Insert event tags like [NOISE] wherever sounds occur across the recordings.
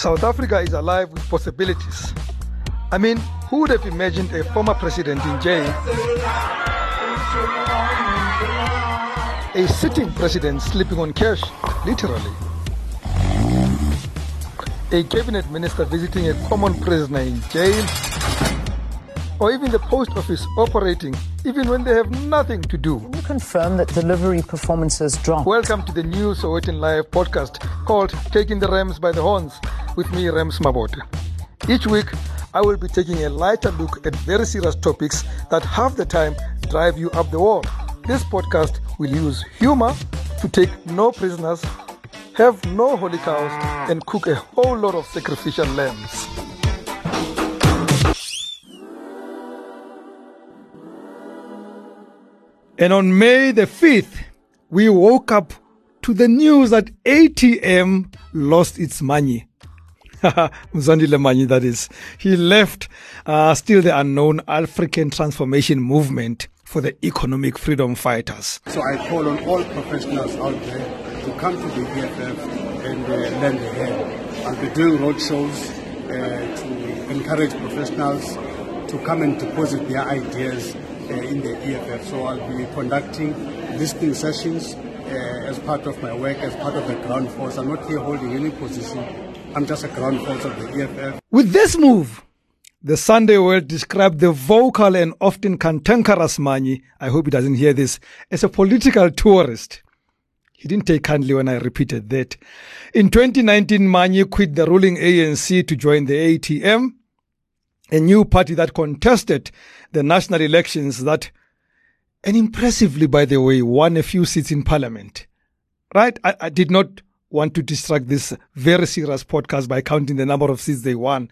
South Africa is alive with possibilities. I mean, who would have imagined a former president in jail? A sitting president sleeping on cash, literally. A cabinet minister visiting a common prisoner in jail. Or even the post office operating even when they have nothing to do. Can you confirm that delivery performances dropped? Welcome to the new Sowetan Live podcast called Taking the Rams by the Horns with me, Rams Mabote. Each week, I will be taking a lighter look at very serious topics that half the time drive you up the wall. This podcast will use humor to take no prisoners, have no holy cows, and cook a whole lot of sacrificial lambs. And on May the 5th, we woke up to the news that ATM lost its money. [LAUGHS] Mzwandile Manyi, that is. He left uh, still the unknown African Transformation Movement for the Economic Freedom Fighters. So I call on all professionals out there to come to the EFF and uh, lend a hand. I'll be doing roadshows uh, to encourage professionals to come and deposit their ideas uh, in the EFF. So I'll be conducting listening sessions uh, as part of my work, as part of the ground force. I'm not here holding any position. I'm just a ground force of the EFF. With this move, the Sunday World described the vocal and often cantankerous Manyi, I hope he doesn't hear this, as a political tourist. He didn't take kindly when I repeated that. In 2019, Manyi quit the ruling ANC to join the ATM, a new party that contested the national elections that, and impressively, by the way, won a few seats in parliament. Right? I, I did not want to distract this very serious podcast by counting the number of seats they won.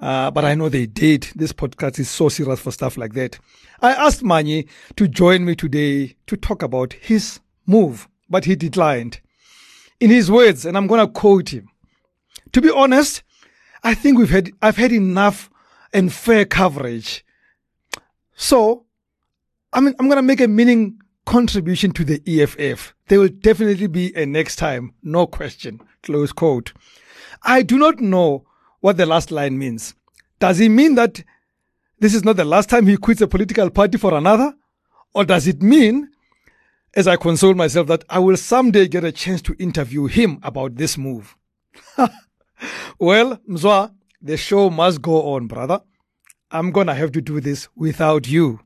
Uh, but I know they did. This podcast is so serious for stuff like that. I asked Manyi to join me today to talk about his move, but he declined. In his words, and I'm going to quote him. To be honest, I think we've had, I've had enough and fair coverage. So, I mean, I'm going to make a meaning contribution to the EFF. There will definitely be a next time, no question. Close quote. I do not know what the last line means. Does it mean that this is not the last time he quits a political party for another? Or does it mean, as I console myself, that I will someday get a chance to interview him about this move? [LAUGHS] well, Mzwa, the show must go on, brother. I'm gonna have to do this without you.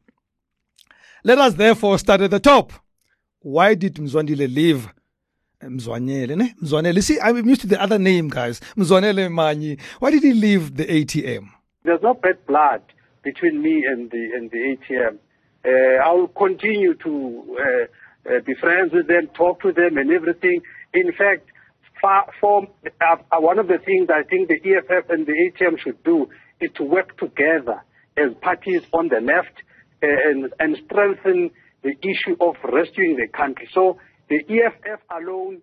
Let us therefore start at the top. Why did Mzwandile leave? Mzwanele, ne? Mzwanele. See, I'm used to the other name, guys. Mzwanele Manyi. Why did he leave the ATM? There's no bad blood between me and the and the ATM. Uh, I will continue to uh, uh, be friends with them, talk to them, and everything. In fact, far, uh, one of the things I think the EFF and the ATM should do is to work together as parties on the left and, and strengthen the issue of rescuing the country. So the EFF alone,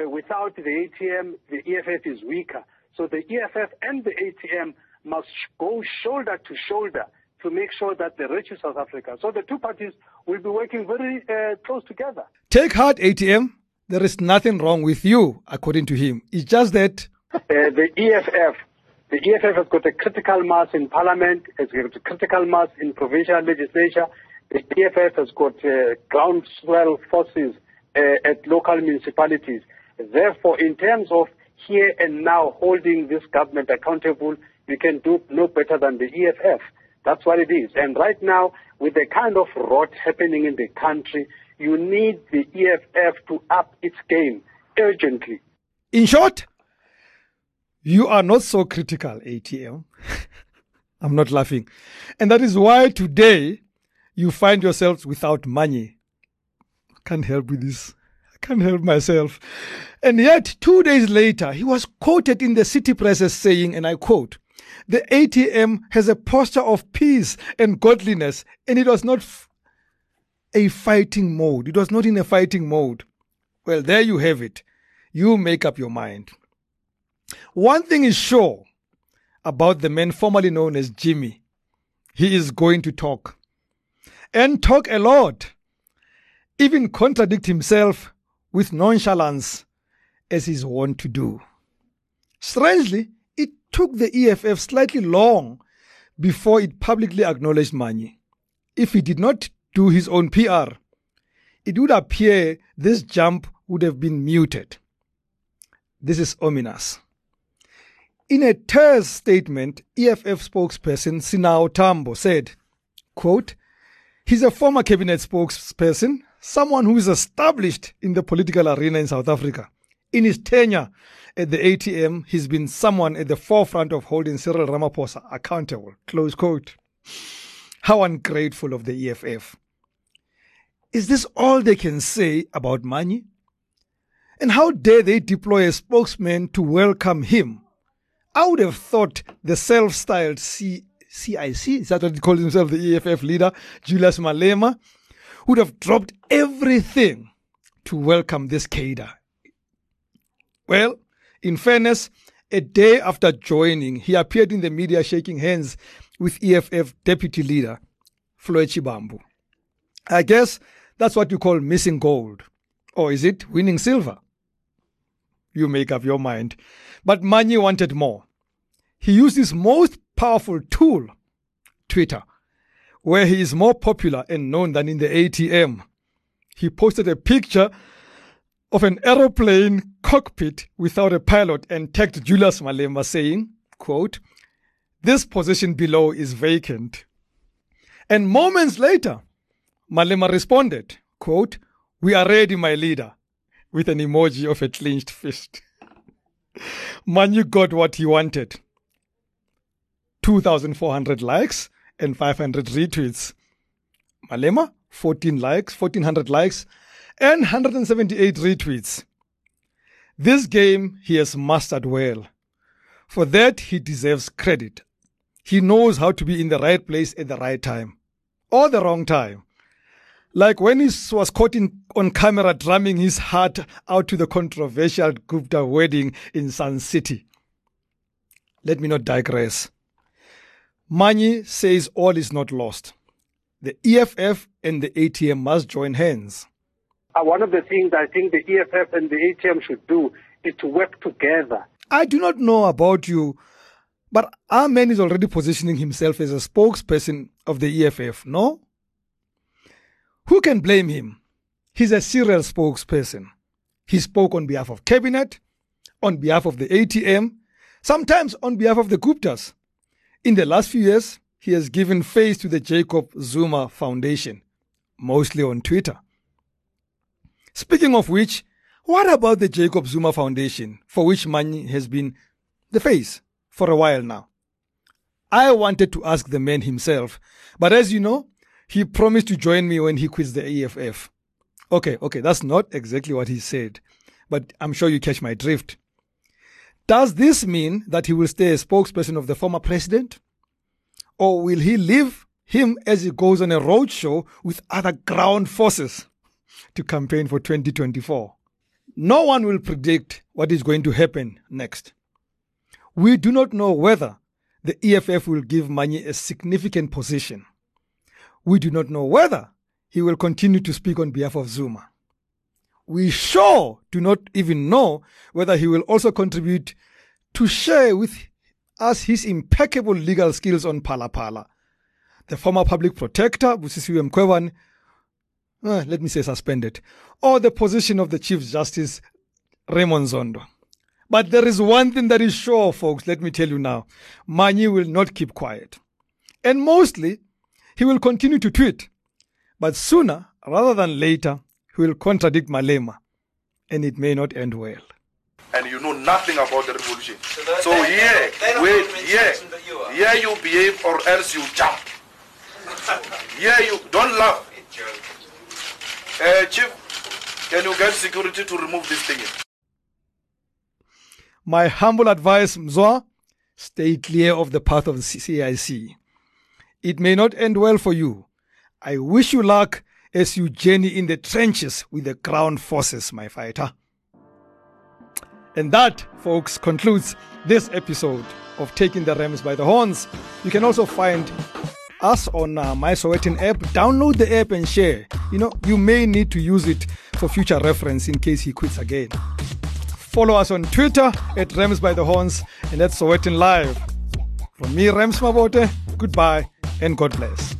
uh, without the ATM, the EFF is weaker. So the EFF and the ATM must go shoulder to shoulder to make sure that they rescue South Africa. So the two parties will be working very uh, close together. Take heart, ATM. There is nothing wrong with you, according to him. It's just that. Uh, the EFF, the EFF has got a critical mass in parliament, has got a critical mass in provincial legislature. The EFF has got uh, groundswell forces uh, at local municipalities. Therefore, in terms of here and now holding this government accountable, you can do no better than the EFF. That's what it is. And right now, with the kind of rot happening in the country, you need the EFF to up its game urgently. In short, you are not so critical, ATM. [LAUGHS] I'm not laughing. And that is why today you find yourselves without money. I can't help with this. I can't help myself. And yet, two days later, he was quoted in the city press as saying, and I quote, the ATM has a posture of peace and godliness, and it was not f- a fighting mode. It was not in a fighting mode. Well, there you have it. You make up your mind. One thing is sure about the man formerly known as Jimmy. He is going to talk. And talk a lot. Even contradict himself with nonchalance as he's wont to do. Strangely, it took the EFF slightly long before it publicly acknowledged Manyi. If he did not do his own PR, it would appear this jump would have been muted. This is ominous. In a terse statement, EFF spokesperson Sinawo Thambo said, quote, He's a former cabinet spokesperson, someone who is established in the political arena in South Africa. In his tenure at the ATM, he's been someone at the forefront of holding Cyril Ramaphosa accountable. Close quote. How ungrateful of the EFF. Is this all they can say about Manyi? And how dare they deploy a spokesman to welcome him? I would have thought the self styled C- CIC, is that what he calls himself, the EFF leader, Julius Malema, would have dropped everything to welcome this cadre. Well, in fairness, a day after joining, he appeared in the media shaking hands with EFF deputy leader, Floyd Shivambu. I guess that's what you call missing gold. Or is it winning silver? You make up your mind. But Manyi wanted more. He used his most powerful tool, Twitter, where he is more popular and known than in the ATM. He posted a picture of an aeroplane cockpit without a pilot and tagged Julius Malema saying, quote, this position below is vacant. And moments later, Malema responded, quote, we are ready, my leader, with an emoji of a clenched fist. Manyi got what he wanted. 2,400 likes and 500 retweets. Malema, 14 likes, 1,400 likes, and 178 retweets. This game he has mastered well. For that, he deserves credit. He knows how to be in the right place at the right time, or the wrong time. Like when he was caught in, on camera drumming his heart out to the controversial Gupta wedding in Sun City. Let me not digress. Manyi says all is not lost. The EFF and the ATM must join hands. Uh, one of the things I think the EFF and the ATM should do is to work together. I do not know about you, but our man is already positioning himself as a spokesperson of the EFF, no? Who can blame him? He's a serial spokesperson. He spoke on behalf of cabinet, on behalf of the ATM, sometimes on behalf of the Guptas. In the last few years, he has given face to the Jacob Zuma Foundation, mostly on Twitter. Speaking of which, what about the Jacob Zuma Foundation, for which Manyi has been the face for a while now? I wanted to ask the man himself, but as you know, he promised to join me when he quits the EFF. Okay, okay, that's not exactly what he said, but I'm sure you catch my drift. Does this mean that he will stay a spokesperson of the former president? Or will he leave him as he goes on a roadshow with other ground forces to campaign for 2024? No one will predict what is going to happen next. We do not know whether the EFF will give Manyi a significant position. We do not know whether he will continue to speak on behalf of Zuma. We sure do not even know whether he will also contribute to share with us his impeccable legal skills on Phala. The former public protector, Busisiwe Mkhwebane, uh, let me say suspended, or the position of the Chief Justice Raymond Zondo. But there is one thing that is sure, folks, let me tell you now. Manyi will not keep quiet. And mostly, he will continue to tweet. But sooner rather than later, he will contradict Malema. And it may not end well. and you know nothing about the revolution. So So here, they're wait, here, instructions that you here you behave or else you jump. Here you don't laugh. [LAUGHS] Uh, Chief, can you get security to remove this thing? My humble advice, Mzwa, stay clear of the path of the CIC. It may not end well for you. I wish you luck as you journey in the trenches with the ground forces, my fighter. And that, folks, concludes this episode of Taking the Rams by the Horns. You can also find us on uh, My Sowetan app. Download the app and share. You know, you may need to use it for future reference in case he quits again. Follow us on Twitter at Rams by the Horns and at Sowetan Live. From me, Rams Mabote, goodbye and God bless.